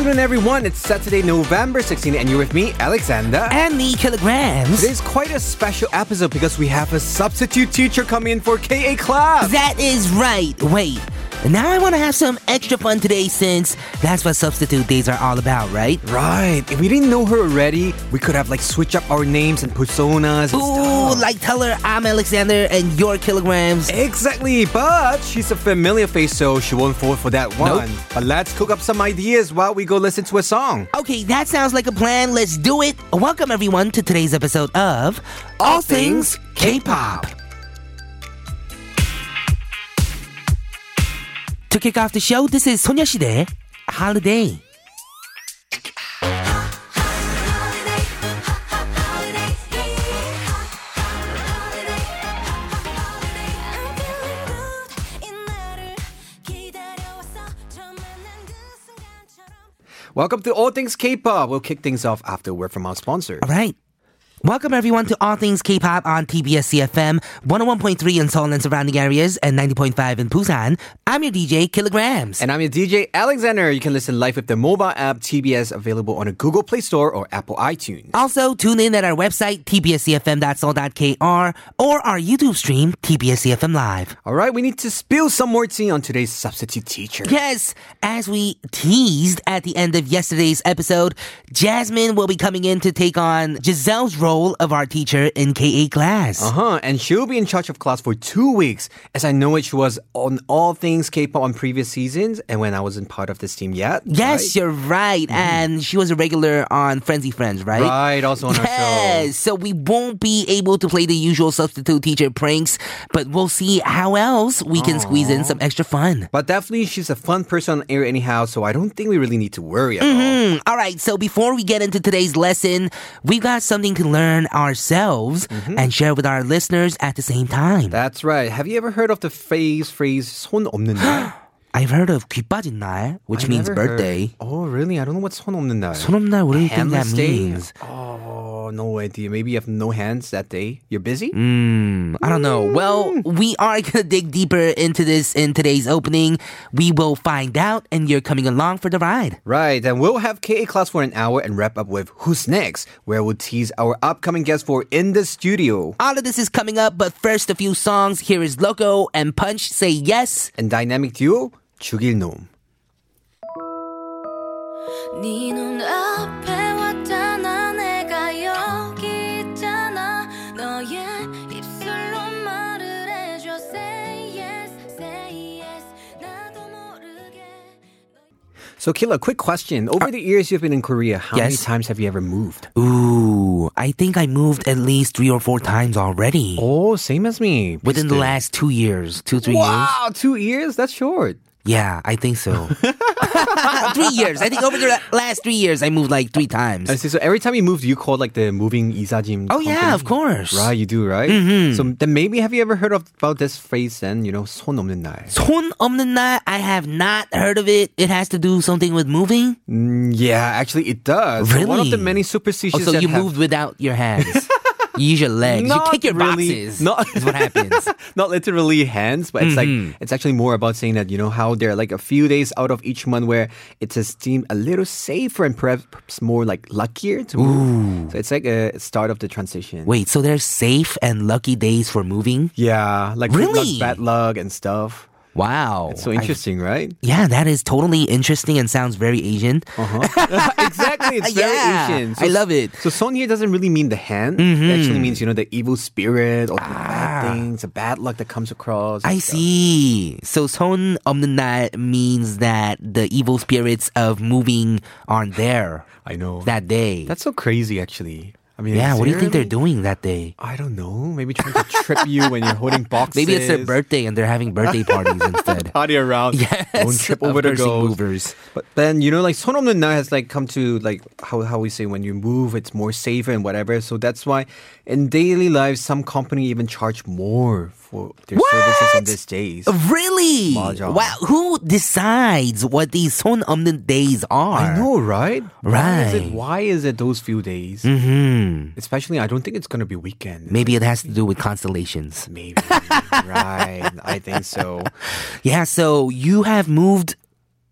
afternoon, everyone. It's Saturday, November 16, and you're with me, Alexander. And me, kilograms. Today's quite a special episode because we have a substitute teacher coming in for KA class. That is right. Wait. Now I want to have some extra fun today since that's what substitute days are all about, right? Right. If we didn't know her already, we could have like switch up our names and personas and Ooh, stuff. like tell her I'm Alexander and you're kilograms. Exactly, but she's a familiar face, so she won't fall for that one. Nope. But let's cook up some ideas while we go listen to a song. Okay, that sounds like a plan. Let's do it. Welcome everyone to today's episode of All Things K-pop. To kick off the show, this is 소녀시대 Holiday. Welcome to All Things K-pop. We'll kick things off after a word from our sponsor. All right. Welcome everyone to All Things K-pop on TBS EFM, 101.3 in Seoul and surrounding areas, and 90.5 in Busan. I'm your DJ, Kilograms. And I'm your DJ Alexander. You can listen live with the mobile app TBS available on a Google Play Store or Apple iTunes. also, tune in at our website, tbsefm.seoul.kr, or our YouTube stream, TBS EFM Live. All right, we need to spill some more tea on today's substitute teacher. Yes, as we teased at the end of yesterday's episode, Jasmine will be coming in to take on Giselle's role of our teacher in KA class. Uh huh. And she'll be in charge of class for two weeks. As I know it, she was on all things K-pop on previous seasons, and when I wasn't part of this team yet. Yes, right? Mm-hmm. you're right. And she was a regular on Frenzy Friends, right? Right, also on our show. Yes, so we won't be able to play the usual substitute teacher pranks, but we'll see how else we can squeeze in some extra fun. But definitely, she's a fun person on air anyhow, so I don't think we really need to worry at all. Hmm, all right, so before we get into today's lesson, we've got something to learn ourselves Mm-hmm. and share with our listeners at the same time. That's right. Have you ever heard of the phrase phrase 손 없는 날? I've heard of 귀 빠진 날, which I means never heard. birthday. Oh, really? I don't know what 손 없는 날. 손 없는 날, what do you think that Handless day? means? Oh, no idea. Maybe you have no hands that day. You're busy? Mm, I don't know. Well, we are gonna dig deeper into this in today's opening. We will find out, and you're coming along for the ride. Right, and we'll have KA class for an hour and wrap up with Who's Next, where we'll tease our upcoming guest for In the Studio. All of this is coming up, but first a few songs. Here is Loco and Punch Say Yes. And dynamic duo, 죽일 놈. 네 눈앞에 왔잖아 내가 여기 있잖아 너의 입술로 말을 해줘 Say yes, say yes 나도 모르게 So, Killa, quick question. Over the years you've been in Korea, how many Yes. times have you ever moved? Ooh, I think I moved at least three or four times already. Oh, same as me. Within the 비슷해. last two years, two, three years. Wow, two years? That's short. Yeah, I think so. three years. I think over the la- last three years, I moved like three times. I see. So every time you moved, you called like the moving Isajim. Oh, yeah, of course. Right, you do, right? Mm-hmm. So then maybe have you ever heard of about this phrase then, you know, 손 없는 날? 손 없는 날, I have not heard of it. It has to do something with moving. Mm, yeah, actually it does. So One of Really? the many Oh, superstitions so that you have- moved without your hands. use your legs. Not you kick your really. boxes. Not- is what happens. not literally hands, but it's Mm-hmm. like it's actually more about saying that you know how there are like a few days out of each month where it's esteemed a little safer and perhaps more like luckier to move. So it's like a start of the transition. Wait, so there's safe and lucky days for moving? Yeah, like good luck, Really? bad luck and stuff. Wow. It's so I- interesting, right? yeah, that is totally interesting and sounds very Asian. exactly, it's very Yeah, Asian. I love it. Mm-hmm. So son here doesn't really mean the hand. It actually means you know the evil spirit or the Ah. bad things, the bad luck that comes across. and I stuff. see. So 손 없는 날 means that the evil spirits of moving aren't there I know that day. That's so crazy, actually. I mean, yeah, is what do you there think they're really- doing that day? I don't know. Maybe trying to trip you when you're holding boxes. Maybe it's their birthday and they're having birthday parties instead. Party around. Yes, Don't trip of over the cursing ghost. movers. But then you know, like 손 없는 날 has like come to like how how we say when you move, it's more safer and whatever. So that's why in daily life, some company even charge more for their services on What? these days. Really? 맞아. Wow. Who decides what these 손 없는 days are? I know, right? Why is it? Right. Why is it those few days? Hmm. Especially, I don't think it's gonna be weekend. Maybe it has to do with constellations. Maybe. right. I think so. Yeah, so you have moved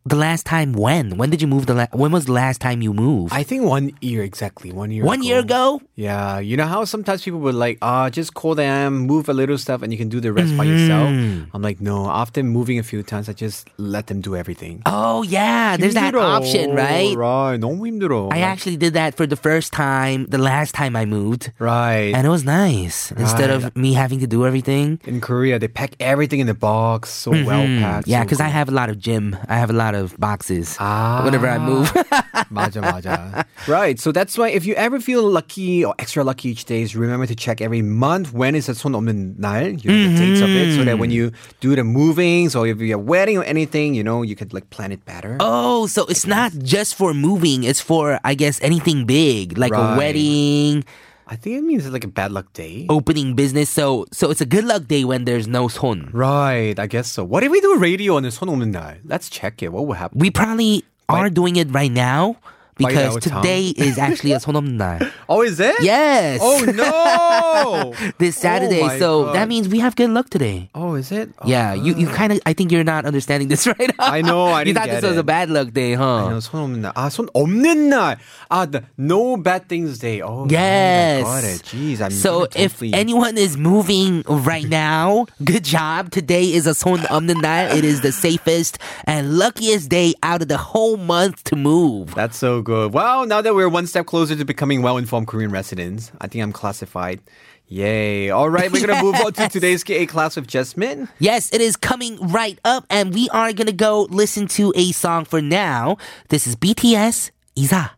the last time when? When did you move the la- when was the last time you moved? I think one year exactly. One year. One year ago? Yeah, you know how sometimes people would like, ah, just call them, move a little stuff, and you can do the rest by yourself. Mm-hmm. I'm like, no. After moving a few times, I just let them do everything. Oh yeah, there's that 힘들어. option, right? Right. 너무 힘들어. I actually did that for the first time the last time I moved. Right. And it was nice. Instead Right. of me having to do everything. in Korea, they pack everything in the box, so well packed. Mm-hmm. Yeah, so because I good. have a lot of gym. I have a lot of boxes. Ah. Whenever I move. 맞아, 맞아. right. So that's why if you ever feel lucky or extra lucky each day, remember to check every month when is the 손 없는 날, you know, the dates of it, so that when you do the movings or if you have a wedding or anything, you know, you could like plan it better. Oh, so it's not just for moving. It's for, I guess, anything big, like a Right. wedding, I think it means it's like a bad luck day. opening business. So, so it's a good luck day when there's no 손. Right, I guess so. What if we do a radio on the 손 없는 날? Let's check it. What will happen? We probably are doing it right now Bite because our tongue. today is actually a 손 없는 날. Oh, is it? Yes. Oh no! this Saturday. Oh, my so God. that means we have good luck today. Oh, is it? Oh, Yeah, you, you kind of, I think you're not understanding this right now. I know, I you didn't thought get this was a it. bad luck day, huh? I know, 손 없는 날. 아, 손 없는 날. Ah, the no bad things day. Oh, Yes. I got it. Jeez, I'm So gonna if totally- anyone is moving right now, good job. Today is a 손 없는 날. It is the safest and luckiest day out of the whole month to move. That's so good. Wow, now that we're one step closer to becoming well-informed Korean residents, I think I'm classified. Yay. All right, we're going to move on to today's KA class with Jasmine. Yes, it is coming right up, and we are gonna go listen to a song for now. This is BTS Isa.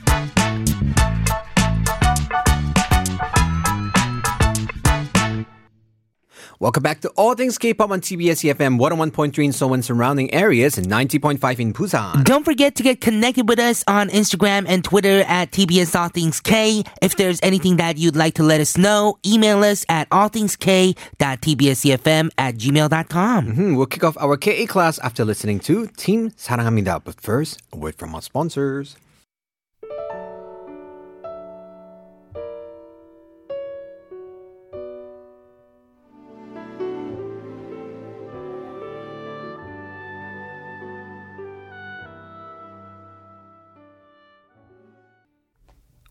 Welcome back to All Things K-Pop on TBS EFM 101.3 in Seoul and surrounding areas and 90.5 in Busan. Don't forget to get connected with us on Instagram and Twitter at TBS All Things K. If there's anything that you'd like to let us know, email us at allthingsk.tbsefm at gmail.com. Mm-hmm. We'll kick off our KA class after listening to Tim 사랑합니다. But first, a word from our sponsors.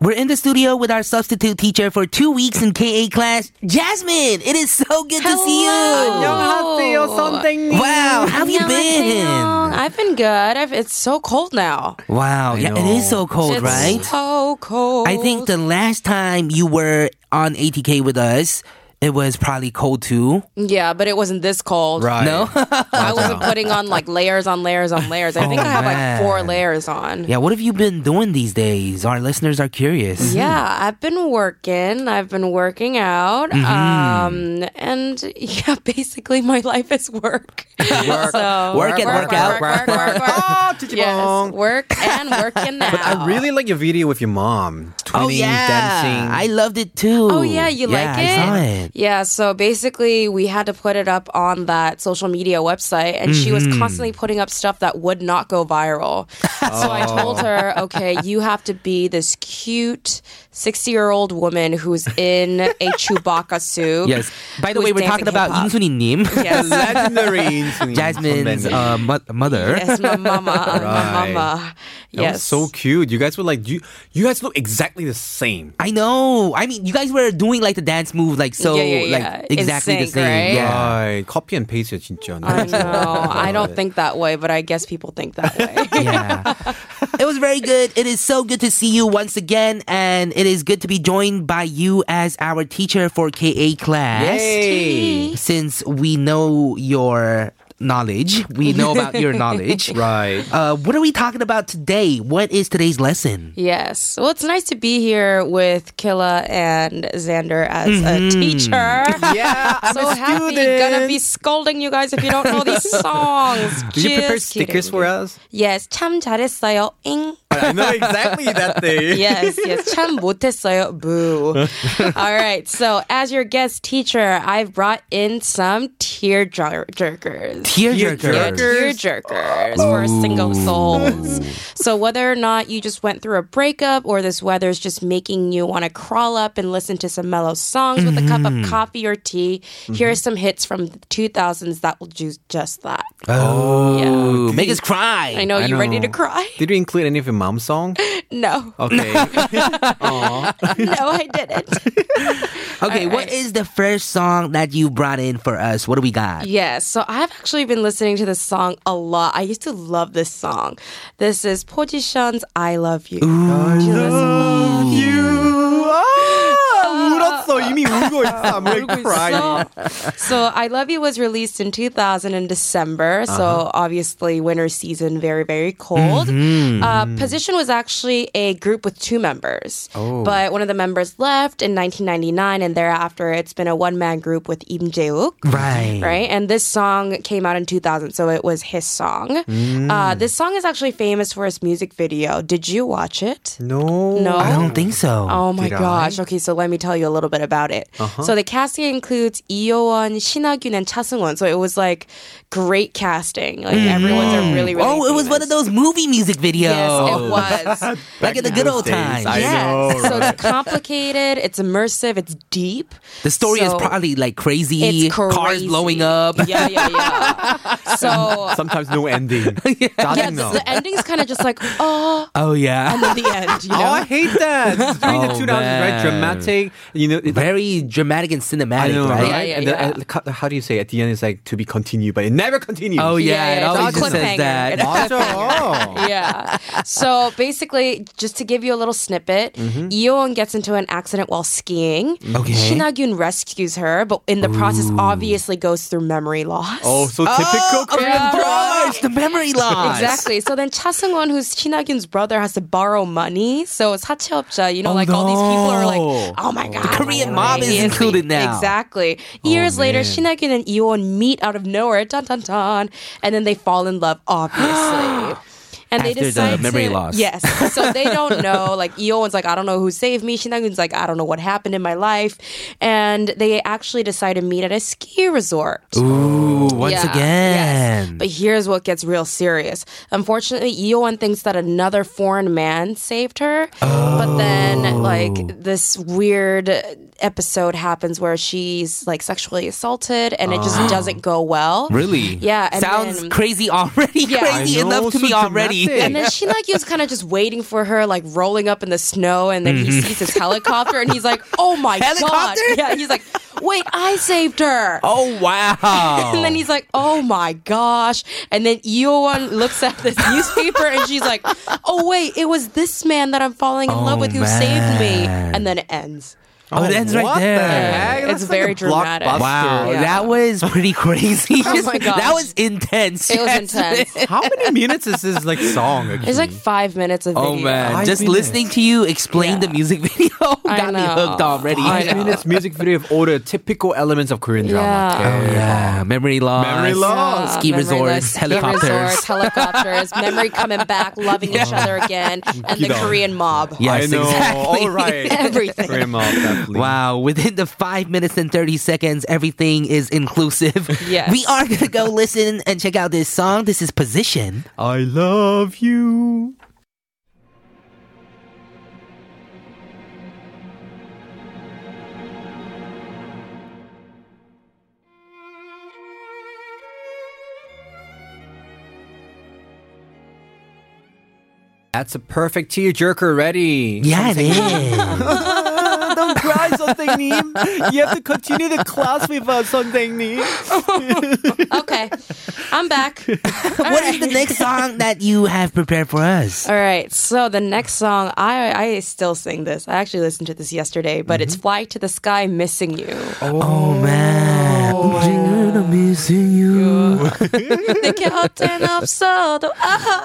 We're in the studio with our substitute teacher for two weeks in KA class, Jasmine. It is so good to see you. 안녕하세요, 선생님. Wow, how have you been? I've been good. I've, it's so cold now. Wow, yeah, it is so cold, it's right? so cold. I think the last time you were on ATK with us, it was probably cold too. Yeah, but it wasn't this cold. Right. No, I wasn't putting on like layers on layers on layers. I think oh, I have like four layers on. Yeah, what have you been doing these days? Our listeners are curious. Yeah, I've been working. I've been working out. Mm-hmm. Um, and yeah, basically my life is work. work, so, work, work and work, out. Work, work, work, work. Ah, and working out. But I really like your video with your mom. Oh yeah, dancing. I loved it too. Oh yeah, you yeah, like it? I saw it. Yeah, so basically we had to put it up on that social media website, and mm-hmm. she was mm-hmm. constantly putting up stuff that would not go viral. So I told her, okay, you have to be this cute 60 year old woman who's in a Chewbacca suit. Yes. By the way, we're talking about Nim. Yes. Legendary Jasmine's uh, mo- mother. Yes, my mama. Uh, right. My mama. That Yes. was so cute. You guys were like, you, you guys look exactly the same. I know. I mean, you guys were doing like the dance move, like so, Yeah, yeah, yeah. like exactly In the same. right? Yeah. Right. Copy and paste 진짜. I know. I don't think that way, but I guess people think that way. yeah. It was very good. It is so good to see you once again, and it is good to be joined by you as our teacher for KA class. Yay. Since we know your knowledge. We know about your knowledge. Right. Uh, what are we talking about today? What is today's lesson? Yes. Well, it's nice to be here with Killa and Xander as a teacher. Yeah, I'm so a happy. student. Gonna be scolding you guys if you don't know these songs. Did you prepare Just kidding. stickers for us? Yes. 참 잘했어요. ing. I know exactly that thing. Yes, yes. 참 못했어요. Boo. All right. So, as your guest teacher, I've brought in some tear jer- jerkers. Tear Tear. Yeah, tear jerkers for single souls. So whether or not you just went through a breakup or this weather is just making you want to crawl up and listen to some mellow songs with a cup of mm-hmm. coffee or tea, here are some hits from the 2000s that will do just that. Oh, Yeah. make us cry. I know I you ready to cry? Did you include any of your mom's song? No, Okay. no, I didn't. Okay, what is the first song that you brought in for us? What do we got? Yes, so I've actually been listening to this song a lot. I used to love this song. This is Position's "I Love You." You listen? you. 아, 울었어. 이미 울고 있어. I'm like crying. So, so I Love You was released in 2000 in December. So obviously winter season, very, very cold. Uh, Position was actually a group with two members. But one of the members left in 1999 and thereafter it's been a one-man group with Im Jae-wook. Right. Right, and this song came out in 2000, so it was his song. Uh, this song is actually famous for its music video. Did you watch it? No. No. I don't think so. Oh my Did gosh. I? Okay, so let me tell you a little bit about it. Uh-huh. So the casting includes Lee Yo-won, Shinagyun, and Cha So it was like great casting. Like mm. everyone's really, really. Oh, famous. it was one of those movie music videos. Yes, it was. Back, in the good old times. times. Yes. Know, right? So it's complicated. It's immersive. It's deep. The story so is probably like crazy. It's crazy. Cars blowing up. Yeah, yeah, yeah. so sometimes no ending. yeah, yeah the ending's kind of just like oh. Oh yeah. And then the end. You oh, know? Oh, I hate that. During oh, the 2000s, man. right? Dramatic. You know, very dramatic and cinematic, know, right? right? Yeah, yeah, and yeah. Uh, the, uh, how do you say at the end? It's like to be continued, but it never continues. Oh yeah, yeah it always just says that. yeah. So basically, just to give you a little snippet, mm gets into an accident while skiing. Okay. Shin Hyun-joon rescues her, but in the process, obviously goes through memory loss. Oh, so oh, typical oh, Korean yeah. drama. It's the memory loss. exactly. So then Cha Seung Won, who's Shin Hyun-joon's brother, has to borrow money. So it's Hacheopja. You know, oh, like no. all these people are like, oh my god, Korean my mob is included now. Exactly. Oh, Years later, man. Shin Hyun-joon and Lee Yo-won meet out of nowhere, dun dun dun, and then they fall in love, obviously. And they After the memory to, loss. Yes. So they don't know. Like Lee Yo-won's like, I don't know who saved me. Shin Hyun-joon's like, I don't know what happened in my life. And they actually decide to meet at a ski resort. Ooh, once Yeah, again. yes. But here's what gets real serious. Unfortunately, Lee Yo-won thinks that another foreign man saved her. But then, like, oh. this weird episode happens where she's, like, sexually assaulted and it just ah. doesn't go well. really? Yeah, and Sounds then- crazy already. Yeah. crazy know, enough to so me already. And then Shin Hyun-joon's kind of just waiting for her, like rolling up in the snow, and then he sees his helicopter, and he's like, "Oh my god!" Yeah, he's like, "Wait, I saved her." oh wow. And then he's like, "Oh my gosh!" And then Lee Yo-won looks at this newspaper, and she's like, "Oh wait, it was this man that I'm falling in love Oh, with who saved me." And then it ends. Oh, oh it ends right there. It's very dramatic. Wow, Yeah. that was pretty crazy. Oh my gosh. that was intense. It was intense. How many minutes is this like song? Actually? It's like five minutes of oh, video. Oh man, Five just minutes. listening to you explain the music video I got me hooked already. I mean, minutes music video of all the typical elements of Korean drama. Oh, yeah, memory loss. Memory loss. Ski memory resorts, helicopters. Helicopters, memory coming back, loving each other again, and the Korean mob. Yes, I know. exactly. All right. Everything. Korean mob, definitely. Wow, within the five minutes and 30 seconds, everything is inclusive. Yes. We are going to go listen and check out this song. This is Position. I love you. That's a perfect tearjerker ready. Yeah, it is. Don't cry, 선생님. You have to continue the class with us, 선생님. Okay, I'm back. what is the next song that you have prepared for us? All right, so the next song, I I still sing this. I actually listened to this yesterday, but it's "Fly to the Sky, Missing You." Oh, man. missing you. So.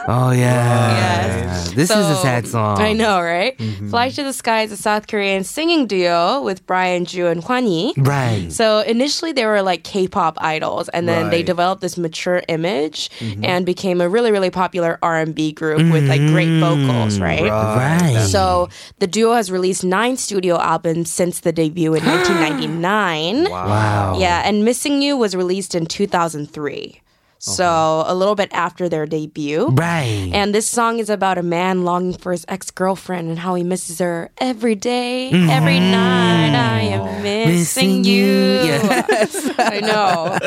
Oh yeah. Yes. This is a sad song. I know, right? Mm-hmm. Fly to the Sky is a South Korean singing duo with Brian Joo and Hwanhee. Right. So initially they were like K-pop idols and then they developed this mature image mm-hmm. and became a really really popular R&B group with like great mm-hmm. vocals, right? Right. So the duo has released 9 studio albums since the debut in 1999. Wow. Yeah, and Missing You was released released in 2003. So a little bit after their debut. Right. And this song is about a man longing for his ex girlfriend and how he misses her every day, every mm-hmm. night. Missing, Missing you. Yes. I know.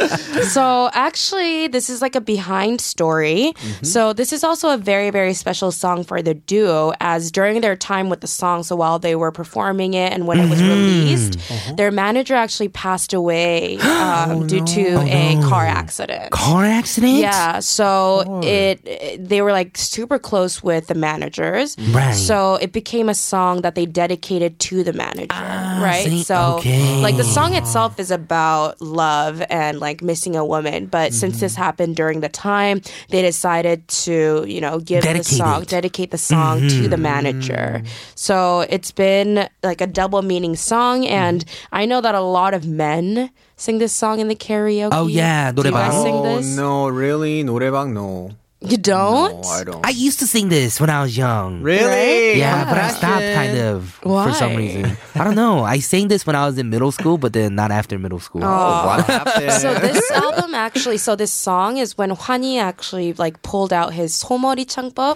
So actually, this is like a behind story. Mm-hmm. So this is also a very, very special song for the duo, as during their time with the song, so while they were performing it and when it was mm-hmm. released, uh-huh. their manager actually passed away oh, um, due to a oh, car accident. Car accident? Yeah, so it, it- they were like super close with the managers. Right. So it became a song that they dedicated to the manager, ah, right? see, so okay. like the song itself is about love and like missing a woman, but since this happened during the time, they decided to, you know, give Dedicate the song, it. dedicate the song to the manager. So it's been like a double meaning song and I know that a lot of men sing this song in the karaoke. Oh, yeah, Do you guys 노래방. sing Oh this? no, really? 노래방 no. You don't? No, I don't. I used to sing this when I was young. Really? Yeah, yeah. but I stopped kind of Why? for some reason. I don't know. I sang this when I was in middle school, but then not after middle school. Oh, what happened? So this album actually, so this song is when Hwanhee actually like pulled out his Somori Changbop.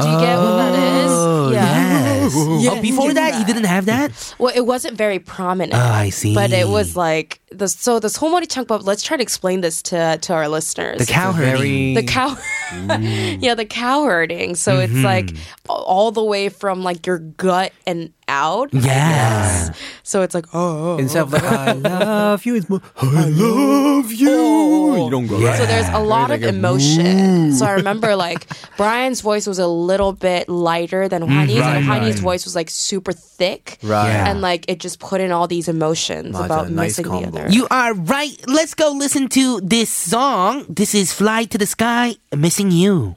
Do you oh, get what that is? Oh, yeah. yeah. Yes. Oh, before that, you didn't have that? Well, it wasn't very prominent. Oh, I see. But it was like the so the Somori Changbap, let's try to explain this to to our listeners. The cow herding. The cow Yeah, the cow herding. So mm-hmm. it's like all the way from like your gut and out. Yes. So it's like, oh. oh Instead of oh, like, I love you, it's more, I love you. You don't go. So there's a lot of emotion. So I remember like Brian's voice was a little bit lighter than mm, Heidi's, and right, right. voice was like super thick. Right. Yeah. And like it just put in all these emotions about nice missing combo. the other. You are right. Let's go listen to this song. This is Fly to the Sky, Missing You.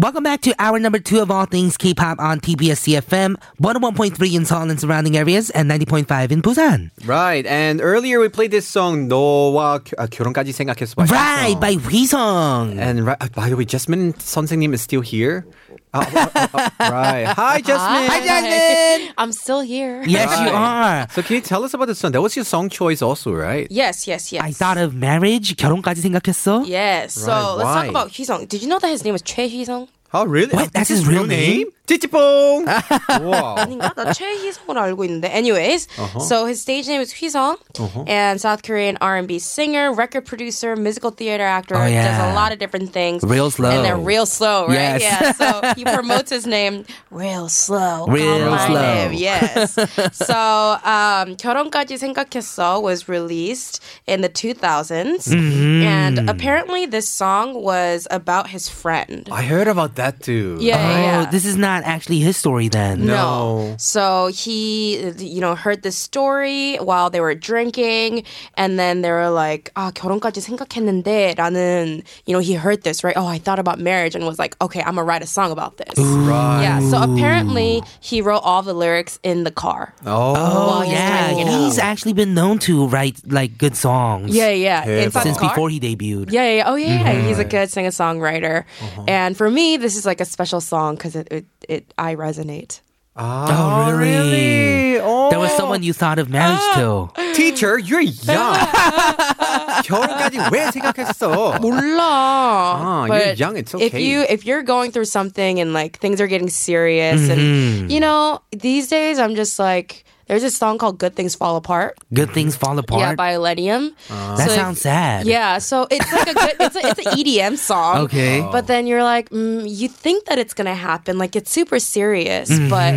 Welcome back to hour number two of all things K-pop on TBS EFM, 101.3 in Seoul and surrounding areas, and 90.5 in Busan. Right, and earlier we played this song 너와 아, uh, 결혼까지 생각했어. Right, by Wheesung. And right, uh, by the way, Jasmine 선생님 is still here. Uh, uh, uh, uh, right. Hi, Jasmine. Hi, Jasmine! I'm still here. Yes, you Right. are. So can you tell us about the song? That was your song choice also, right? Yes, yes, yes. I thought of marriage, 결혼까지 생각했어? Yes. So Right, let's why? talk about Hyesung. Did you know that his name was Choi Hyesung? Oh, really? What? That's his real name? 찌찌뽕. wow. 아닌가? 나 최희성으로 알고 있는데. Anyways, uh-huh. so his stage name is Wheesung, uh-huh. and South Korean R&B singer, record producer, musical theater actor. Oh, yeah. Does a lot of different things. Real slow. And they're real slow, right? Yes. Yeah. So he promotes his name real slow. Real slow. Name. Yes. so um, 결혼까지 생각했어 was released in the 2000s, mm-hmm. and apparently this song was about his friend. I heard about that too. Yeah. Oh, yeah. this is not actually his story then. No. So he, you know, heard this story while they were drinking, and then they were like, "Ah, 결혼까지 생각했는데,"라는, you know, he heard this, right? Oh, I thought about marriage and was like, "Okay, I'm gonna write a song about this." Right. Yeah. So apparently, he wrote all the lyrics in the car. Oh. Oh, he's yeah. typing it out. He's actually been known to write like good songs. Yeah, yeah. Inside Since the car. before he debuted. Yeah, yeah, yeah. Oh, yeah, yeah. He's a good singer songwriter. And for me, this is like a special song because it, it, it, I resonate. Oh, really? really? Oh. There was someone you thought of marriage to. Teacher, you're young. 결혼까지 왜 생각했어? 몰라. Ah, you're But young, it's If okay. you if you're going through something and like things are getting serious, and you know, these days I'm just like, there's a song called "Good Things Fall Apart." Good things fall apart. Yeah, by Millennium. that So if- sounds sad. Yeah, so it's like a good, it's a, it's an EDM song. Okay. But then you're like, mm, you think that it's gonna happen, like it's super serious, but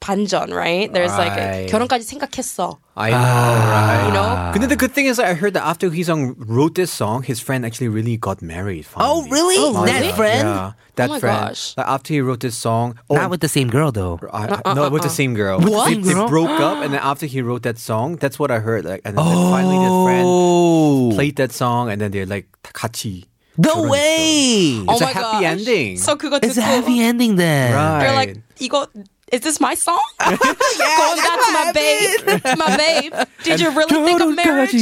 반전, right? There's like Right. a, 결혼까지 생각했어. I know, right? You know? But then the good thing is, I heard that after Heesung wrote this song, his friend actually really got married. Oh, finally. really? Oh, That really? friend? Yeah, that Oh my friend. gosh. Like after he wrote this song, oh, Not with the same girl though. I, I- no, with the same girl. What? They, Same they girl? broke up, and then after he wrote that song, that's what I heard. Like, and then finally, his friend Oh, played that song, and then they're like 같이. no way! It's oh a my happy gosh. ending. So 그거 It's a 듣고 happy ending then. Right. You're like, 이거 is this my song? yeah, Going back to my babe, my babe. Did you really think of marriage?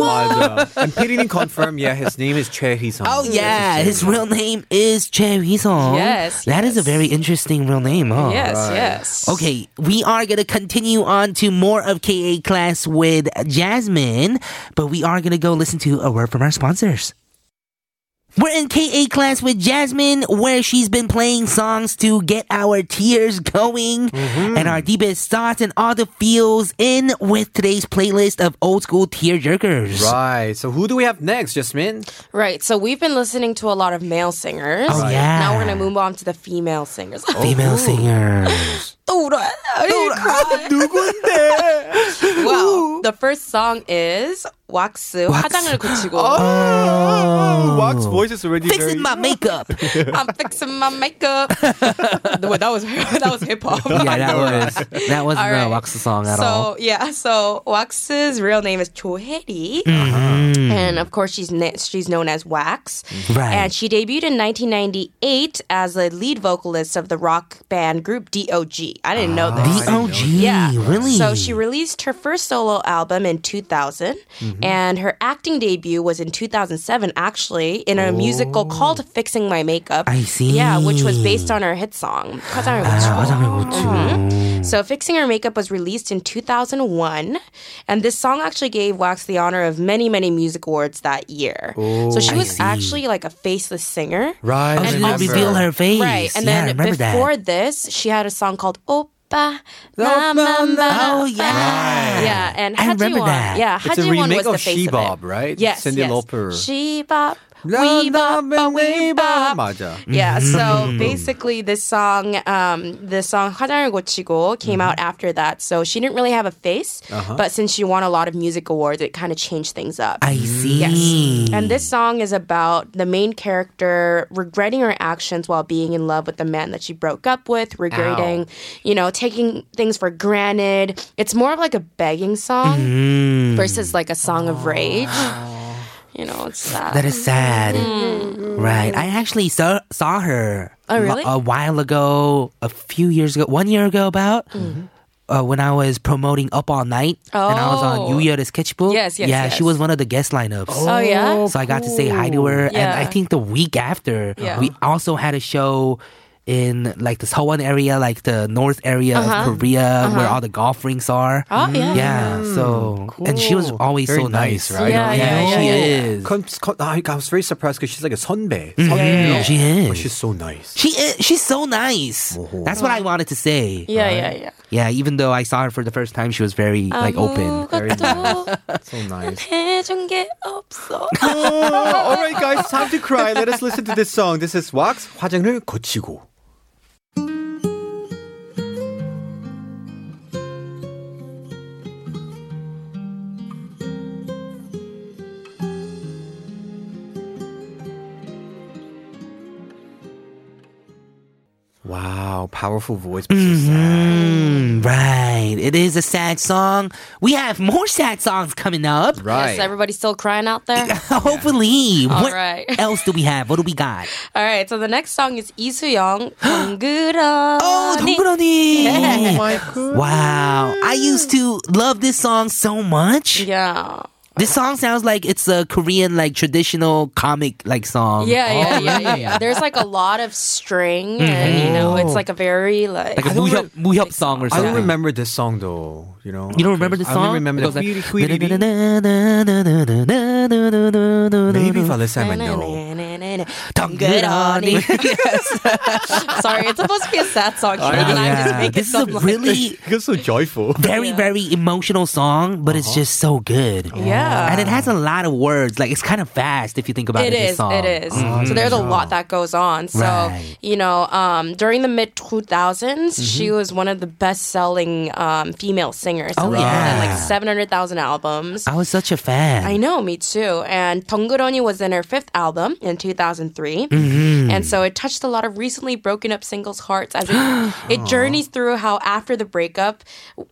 맞아. And Peter can confirm, yeah, his name is Che Hee-sung. Oh yeah, his real name is Che Hee-sung. Yes, that is a very interesting real name, huh? Yes, yes. Okay, we are gonna continue on to more of KA class with Jasmine, but we are gonna go listen to a word from our sponsors. We're in KA class with Jasmine, where she's been playing songs to get our tears going mm-hmm. and our deepest thoughts and all the feels in with today's playlist of old school tear jerkers. Right. So who do we have next, Jasmine? Right. So we've been listening to a lot of male singers. Oh, Right. yeah. Now we're gonna move on to the female singers. Female oh, singers. 울어. I cry. Well, the first song is Wax, Wax. Oh, oh. Wax voice is already fixing very... my makeup. I'm fixing my makeup. well, that was that was hip hop. Yeah, that was that wasn't all right. Wax song at so, all. So yeah, so Wax's real name is Cho Hye-ri, mm-hmm. and of course she's she's known as Wax. Mm-hmm. Right. And she debuted in 1998 as the lead vocalist of the rock band group DOG. I didn't know this. Ah. DOG, yeah, really. So she released her first solo album in 2000, Mm-hmm. and her acting debut was in 2007, actually, in a musical called "Fixing My Makeup." Oh. I see. Yeah, which was based on her hit song 화장을 고치고. 화장을 고치고. So Fixing Her Makeup was released in 2001, and this song actually gave Wax the honor of many, many music awards that year. so she I was see. actually like a faceless singer. Right. Oh, I she didn't remember. reveal her face. Right. And yeah, I then remember before that. this, she had a song called ba, oh, ba, ba, ba, Oh yeah, yeah. And I remember that. Yeah, It's a Ha Ji-won was of the of face She of. Bob, right? Yes, Cyndi yes. Lauper. She Bob. La, We la, bop, ba, we we bop. 맞아. Yeah, Mm-hmm. so basically this song, um, the song 화장을 고치고 came Mm-hmm. out after that. So she didn't really have a face, Uh-huh. but since she won a lot of music awards, it kind of changed things up. I see. Yes. And this song is about the main character regretting her actions while being in love with the man that she broke up with, regretting, you know, taking things for granted. It's more of like a begging song Mm. versus like a song of rage. You know, it's sad. That is sad. Right. I actually saw saw her Oh, really? a while ago, a few years ago, one year ago about. Uh, when I was promoting Up All Night and I was on Mm-hmm. Oh. Yuya's sketchbook. Yes, yes, Yeah, she was one of the guest lineups. oh, yeah? So I got to say hi to her. And I think the week after, Yeah. we also had a show in like the Seowon area, like the north area Uh-huh. of Korea where all the golf rinks are. Oh, yeah. Yeah, so and she was Cool. always Very so nice, nice, right? Yeah, yeah, she yeah, is. Con- con- I I was very surprised because she's like a 선배. Mhm, 선배. She is. But she's so nice. She is. She's so nice. That's what I wanted to say. Yeah, yeah, yeah. Yeah, even though I saw her for the first time, she was very like open. Very 아무것도 So nice. 해준 게 없어. All right, guys, time to cry. Let us listen to this song. This is Wax 화장을 고치고. powerful voice. Mm-hmm. Right. It is a sad song. We have more sad songs coming up. Right. Yes, everybody's still crying out there. Hopefully. What right. else do we have? What do we got? All right. So the next song is Lee Soo-young. 덩그러니. Oh, 덩그러니. Yeah. Oh wow. I used to love this song so much. Yeah. This song sounds like it's a Korean like traditional comic like song. Yeah, yeah, Oh, yeah, yeah, really? yeah. There's like a lot of string, and you know, it's like a very like. Like a I don't 무협 무협 song or I something. don't remember this song though. You know. You don't remember the I song? don't remember It goes the like- Maybe Maybe if I listen, I know. 덩그러니. Sorry, it's supposed to be a sad song, Oh, and I just make it This is a sound like- really It's so joyful. very very emotional song, but it's just so good. Yeah. And it has a lot of words. Like it's kind of fast if you think about it. It is. Song. It is. Mm-hmm. So there's a lot that goes on. So right. you know, um, during the mid 2000s, mm-hmm. she was one of the best-selling um, female singers. Oh right. yeah, like 700,000 albums. I was such a fan. I know, me too. And Tonguroni was in her fifth album in 2003, mm-hmm. and so it touched a lot of recently broken up singles' hearts as it, it journeys through how after the breakup,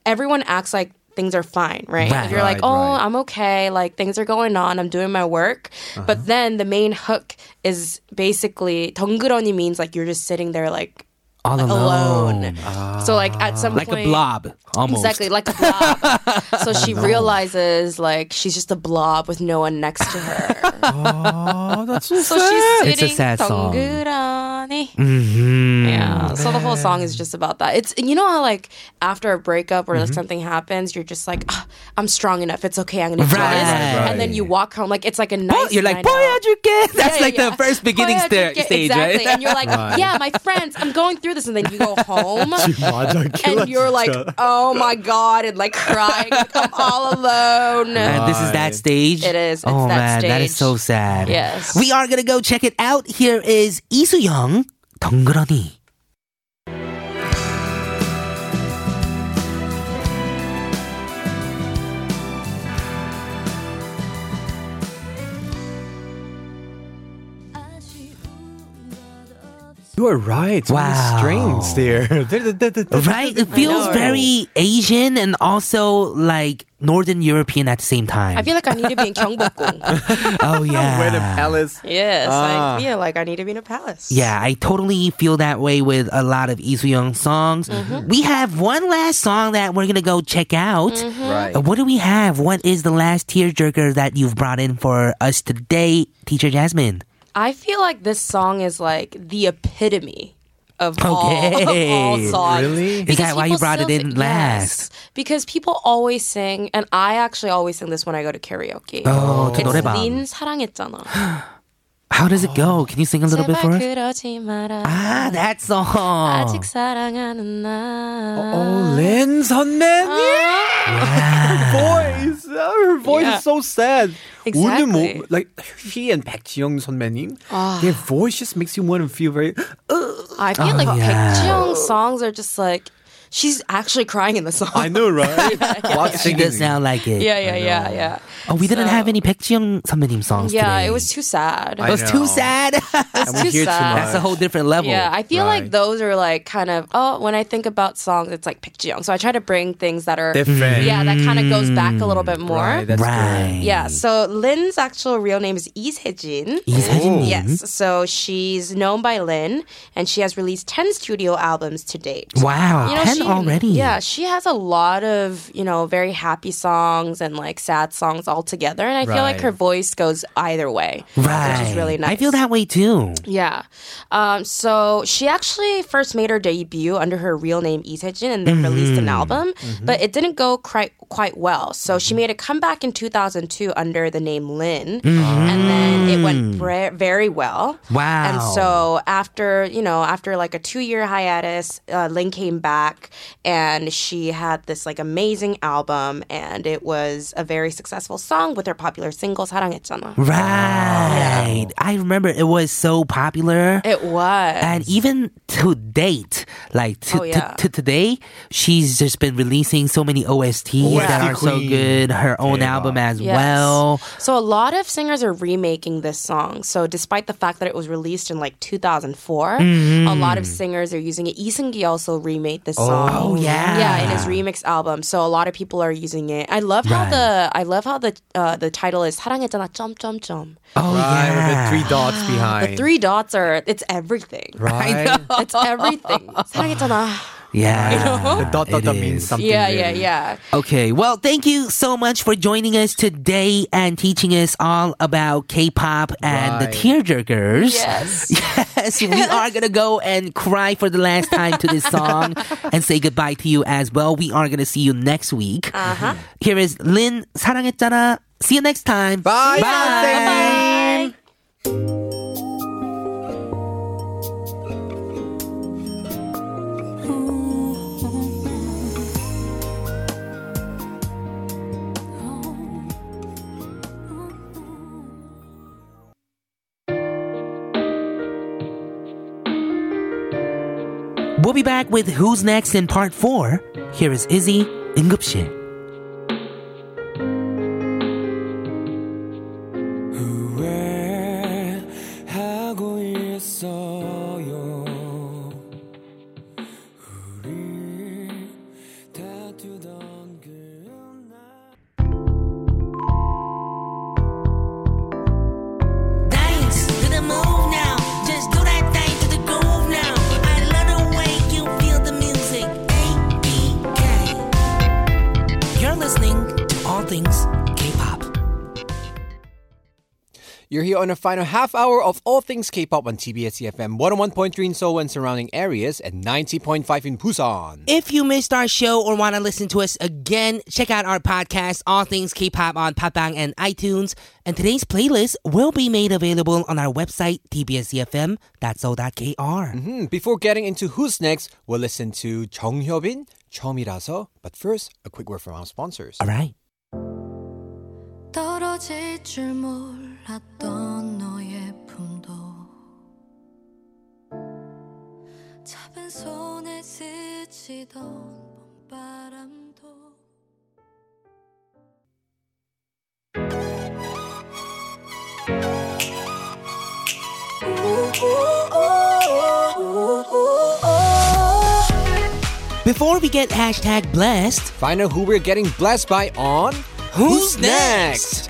everyone acts like things are fine, right? Right. You're like, Right, oh, right. I'm okay. Like things are going on. I'm doing my work. Uh-huh. But then the main hook is basically 덩그러니 means like you're just sitting there like all alone. alone. So like at some like point, a blob, almost exactly like a blob. so she no. realizes like she's just a blob with no one next to her. oh, that's so, so sad. She's sitting it's a sad song. Mm-hmm. Yeah. So the whole song is just about that. It's you know how like after a breakup or mm-hmm. like something happens, you're just like, oh, I'm strong enough. It's okay. I'm gonna right. this. Right. And then you walk home like it's like a nice. You're like, boy, how'd you get? That's yeah, like yeah. the first beginning st- stage, exactly. right? And you're like, right. yeah, my friends, I'm going through through this, and then you go home and you're like, oh my god, and like crying, I'm all alone. And this is that stage. It is. It's oh that man, stage. that is so sad. Yes. We are gonna go check it out. Here is Lee Soo-young, 덩그러니. You are right. Wow. Strings there. right? It feels very Asian and also like Northern European at the same time. I feel like I need to be in Gyeongbokgung. oh yeah, where the palace. Yes, yeah, I ah. feel like I need to be in a palace. Yeah, I totally feel that way with a lot of Lee Young songs. Mm-hmm. We have one last song that we're gonna go check out. Mm-hmm. Right. Uh, what do we have? What is the last tearjerker that you've brought in for us today, Teacher Jasmine? I feel like this song is like the epitome of all, Okay. of all songs. Really? Is that Because why you people brought it still in thi- last? Yes, because people always sing, and I actually always sing this when I go to karaoke. Oh, to it's 노래방. 린 사랑했잖아. How does it go? Can you sing a little bit for 제발 us? 그러지 마라. Ah, that song. 아직 사랑하는 나. Oh, Lin 선배님. Her voice. Oh, her voice Yeah. is so sad. Exactly. 오늘 뭐, like she and 백지영 선배님, their voice just makes you want to feel very. I feel like yeah. Baekjeong songs are just like She's actually crying in the song. I know, right? Watching She does sound like it. Yeah, yeah, yeah, yeah. Oh, we didn't have any 백지영 선배님 songs. Yeah, today. it was too sad. I It was know. too sad. That's too too sad. That's a whole different level. Yeah, I feel Right. like those are like kind of oh, when I think about songs, it's like Picjion. So I try to bring things that are Different. Yeah, that kind of goes back a little bit more. Mm. Right, that's right. yeah, so Lin's actual real name is Lee Se-jin. Oh. Yes, so she's known by Lin, and she has released ten studio albums to date. Wow. You know, 10 she, already. Yeah, she has a lot of, you know, very happy songs and like sad songs all together. And I feel like her voice goes either way. Right. Which is really nice. I feel that way too. Yeah. Um, so she actually first made her debut under her real name Lee Se-jin and then released Mm-hmm. an album, but it didn't go quite quite well. So she made a comeback in 2002 under the name Lin, and then it went very well. Mm-hmm. Wow. And so after you know after like a two year hiatus, uh, Lin came back and she had this like amazing album, and it was a very successful song with her popular single 사랑했잖아. Right. I remember it was so popular. It was. and even to date, like to, Oh, yeah. to, to today, she's just been releasing so many OSTs that are so queen. good. Her own album as Yes. well. So a lot of singers are remaking this song. So despite the fact that it was released in like 2004, a lot of singers are using it. Lee Seung-gi also remade this song. Oh, yeah. Yeah, in his remix album. So a lot of people are using it. I love how Right. the I love how the uh, the title is 사랑했잖아 점점점. Oh Right, with the yeah. three dots behind. The three dots are it's everything. Right. It's everything. 사랑했잖아. Yeah. The dot dot it dot is. means something. Yeah, yeah, really. yeah. Okay, well, thank you so much for joining us today and teaching us all about K-pop and the Right. tearjerkers. Yes. Yes, yes, we are going to go and cry for the last time to this song and say goodbye to you as well. We are going to see you next week. Uh-huh. Here is Lin 사랑했잖아. See you next time. Bye. Bye. Bye. Bye. We'll be back with Who's Next in part four. Here is Izzy 응 on final half hour of all things K-pop on TBS EFM 101.3 in Seoul and surrounding areas and 90.5 in Busan. If you missed our show or want to listen to us again, check out our podcast, All Things K-pop on Podbbang and iTunes. And today's playlist will be made available on our website, tbsefm.seoul.kr. Mm-hmm. Before getting into who's next, we'll listen to 정효빈, 처음이라서. But first, a quick word from our sponsors. All right. 떨어질 줄 몰랐던 손에 스치던 봄바람도 Before we get hashtag blessed, Find out who we're getting blessed by on Who's Next?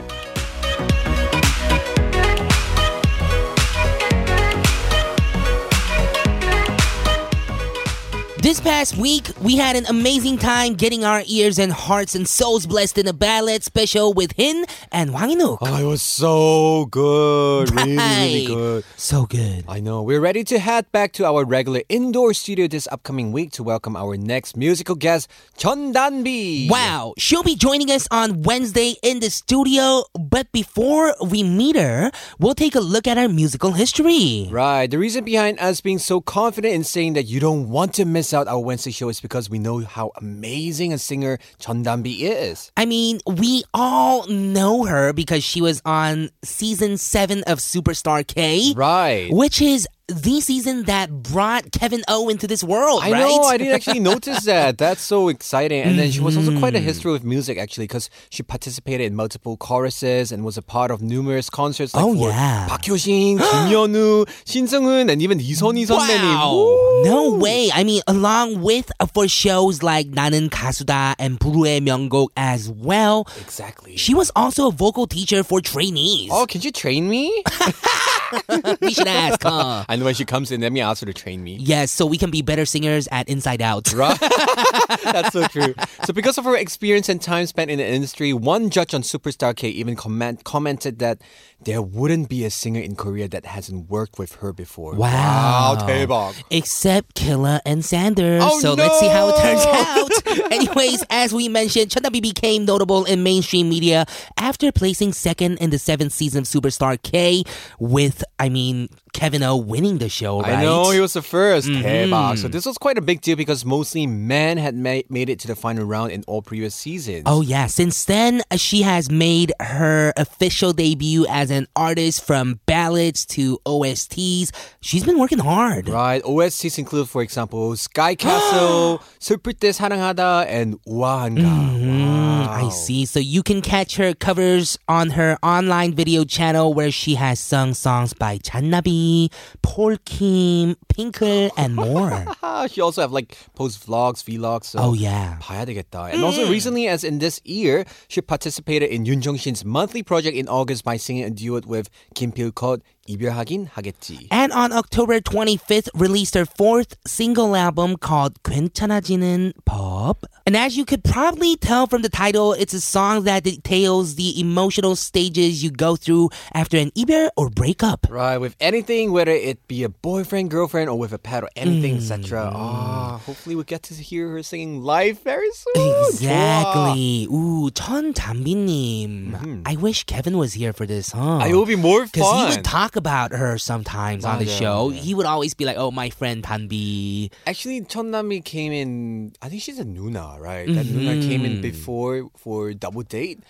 This past week, we had an amazing time getting our ears and hearts and souls blessed in a ballad special with Hin and Wang Inuk. Oh, it was so good. Really, really good. So good. I know. We're ready to head back to our regular indoor studio this upcoming week to welcome our next musical guest, Chun Danbi. Wow, she'll be joining us on Wednesday in the studio. But before we meet her, we'll take a look at her musical history. Right. The reason behind us being so confident in saying that you don't want to miss out our Wednesday show is because we know how amazing a singer Chun Danbi is. I mean, we all know her because she was on season seven of Superstar K, Right. which is the season that brought Kevin O into this world. I right? know. I didn't actually notice that. That's so exciting. And then she was also quite a mm-hmm. history with music actually, because she participated in multiple choruses and was a part of numerous concerts. Like oh for yeah, Park Hyoshin, Kim Yeonu, Shin Seung-hun, and even Lee Sun-hee 선배님. Wow. No way. I mean, along with uh, for shows like 나는 가수다 and 불후의 명곡 as well. Exactly. She was also a vocal teacher for trainees. Oh, can you train me? we should ask, huh? I and when she comes in, let me ask her to train me. Yes, so we can be better singers at Inside Out. Right? That's so true. So, because of her experience and time spent in the industry, one judge on Superstar K even comment, commented that there wouldn't be a singer in Korea that hasn't worked with her before. Wow. Wow, 대박. Except Killa and Sanders. Oh, so let's see how it turns out. Anyways, as we mentioned, Chun Danbi became notable in mainstream media after placing second in the seventh season of Superstar K with, I mean, Kevin O winning the show, right? I know he was the 1st 대박. So this was quite a big deal because mostly men had ma- made it to the final round in all previous seasons. Oh yeah, since then uh, she has made her official debut as an artist from ballads to OSTs. She's been working hard. Right. OSTs include, for example, Sky Castle, 슬플 때 사랑하다, and 우아한가. Mm, Wow. I see. So you can catch her covers on her online video channel where she has sung songs by Channabi, Paul Kim, Pinkle, and more. Ah, she also have like post vlogs, vlogs. So oh yeah. 봐야 되겠다. And also recently, as in this year, she participated in Yoon Jong Shin's monthly project in August by singing a duet with Kim Pil Kot, 이별하긴 하겠지. And on October 25th, released her fourth single album called 괜찮아지는 법. And as you could probably tell from the title, it's a song that details the emotional stages you go through after an 이별 or breakup. Right, with anything, whether it be a boyfriend, girlfriend, or with a pet or anything, mm. etc. Oh, hopefully we get to hear her singing live very soon. Exactly. Wow. Ooh, 천단비님. Mm-hmm. I wish Kevin was here for this, huh? It will be more fun. Because he would talk about her sometimes on the show. He would always be like, "Oh, my friend Danbi." Actually, Cheonnami came in. I think she's a Nuna, right? That mm-hmm. Nuna came in before for double date.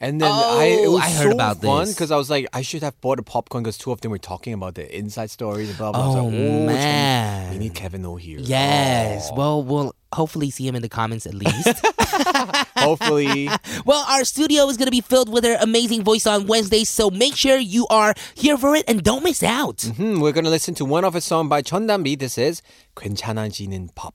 And then oh, I, it was I heard so about fun because I was like, I should have bought a popcorn because two of them were talking about the inside stories blah blah. Oh, I was oh, like, oh man, we need, we need Kevin O here. Yes. Oh. Well, we'll hopefully see him in the comments at least. Hopefully. well, our studio is going to be filled with her amazing voice on Wednesday, so make sure you are here for it and don't miss out. Mm-hmm. We're going to listen to one of her songs by Chun Danbi. This is 괜찮아지는 법.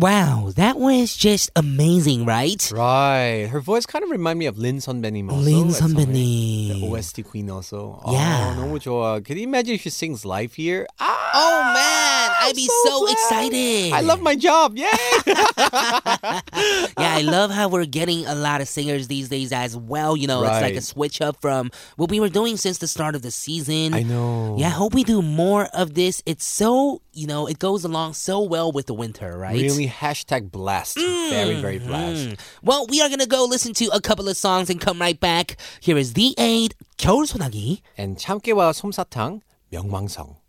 Wow, that was just amazing, right? Right. Her voice kind of remind me of Lin Sunbenim also. Lin at some point. 선배님. The OST queen also. Yeah. Oh, 너무 좋아. Can you imagine if she sings live here? Ah, Oh man, I'd be so, so excited. I love my job. Yay. yeah, I love how we're getting a lot of singers these days as well. You know, right. it's like a switch up from what we were doing since the start of the season. I know. Yeah, I hope we do more of this. It's so, you know, it goes along so well with the winter, right? Really, hashtag blast. Mm. Very, very mm-hmm. blast. Mm. Well, we are going to go listen to a couple of songs and come right back. Here is The Ade, 겨울소나기. And 참깨와 솜사탕, 명망성.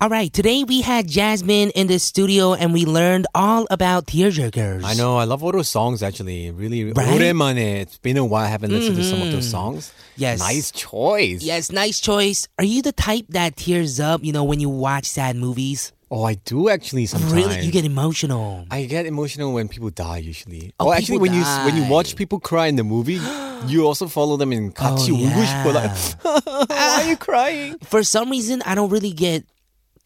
All right, today we had Jasmine in the studio and we learned all about tearjerkers. I know. I love all those songs actually. Really. Right? 오랜만에. It's been a while. I haven't listened to some of those songs. Yes. Nice choice. Yes, nice choice. Are you the type that tears up, you know, when you watch sad movies? Oh, I do actually sometimes. Really? You get emotional. I get emotional when people die usually. Oh, Oh, actually, people when you when you watch die. people cry in the movie, you also follow them in 같이 Oh, 울고 싶어. Like, yeah. why are you crying? For some reason, I don't really get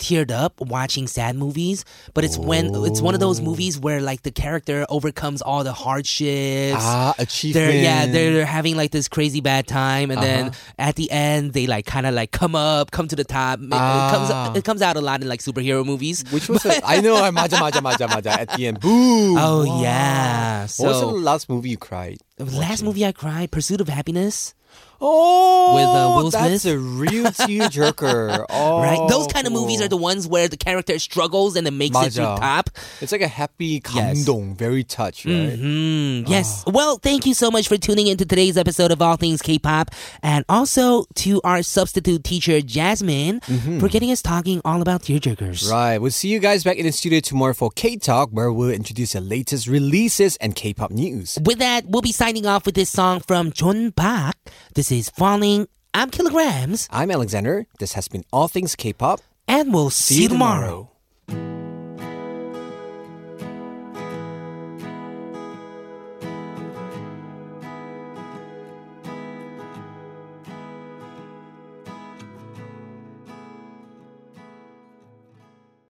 teared up watching sad movies, but it's when it's one of those movies where like the character overcomes all the hardships. Ah, They're achievement. yeah, they're having like this crazy bad time, and then Uh-huh. at the end they like kind of like come up, come to the top. It, it comes Ah. it comes out a lot in like superhero movies. Which was a, I know. 맞아 맞아 맞아 맞아. At the end, boo. Oh Wow. yeah. What was the So last movie you cried? last movie I cried, Pursuit of Happiness. Oh, With, uh, Will that's Smith? a real tearjerker. Oh, right? Those kind of movies cool. are the ones where the character struggles and then makes it through 맞아. top. It's like a happy Yes. 감동, very touch, right? Mm, yes. Well, thank you so much for tuning into today's episode of All Things K-pop, and also to our substitute teacher Jasmine for getting us talking all about tearjerkers. Right. We'll see you guys back in the studio tomorrow for K Talk, where we'll introduce the latest releases and K-pop news. With that, we'll be signing off with this song from John Park. This is Falling. I'm Kilograms, I'm Alexander. This has been All Things K-pop. and we'll see, you tomorrow.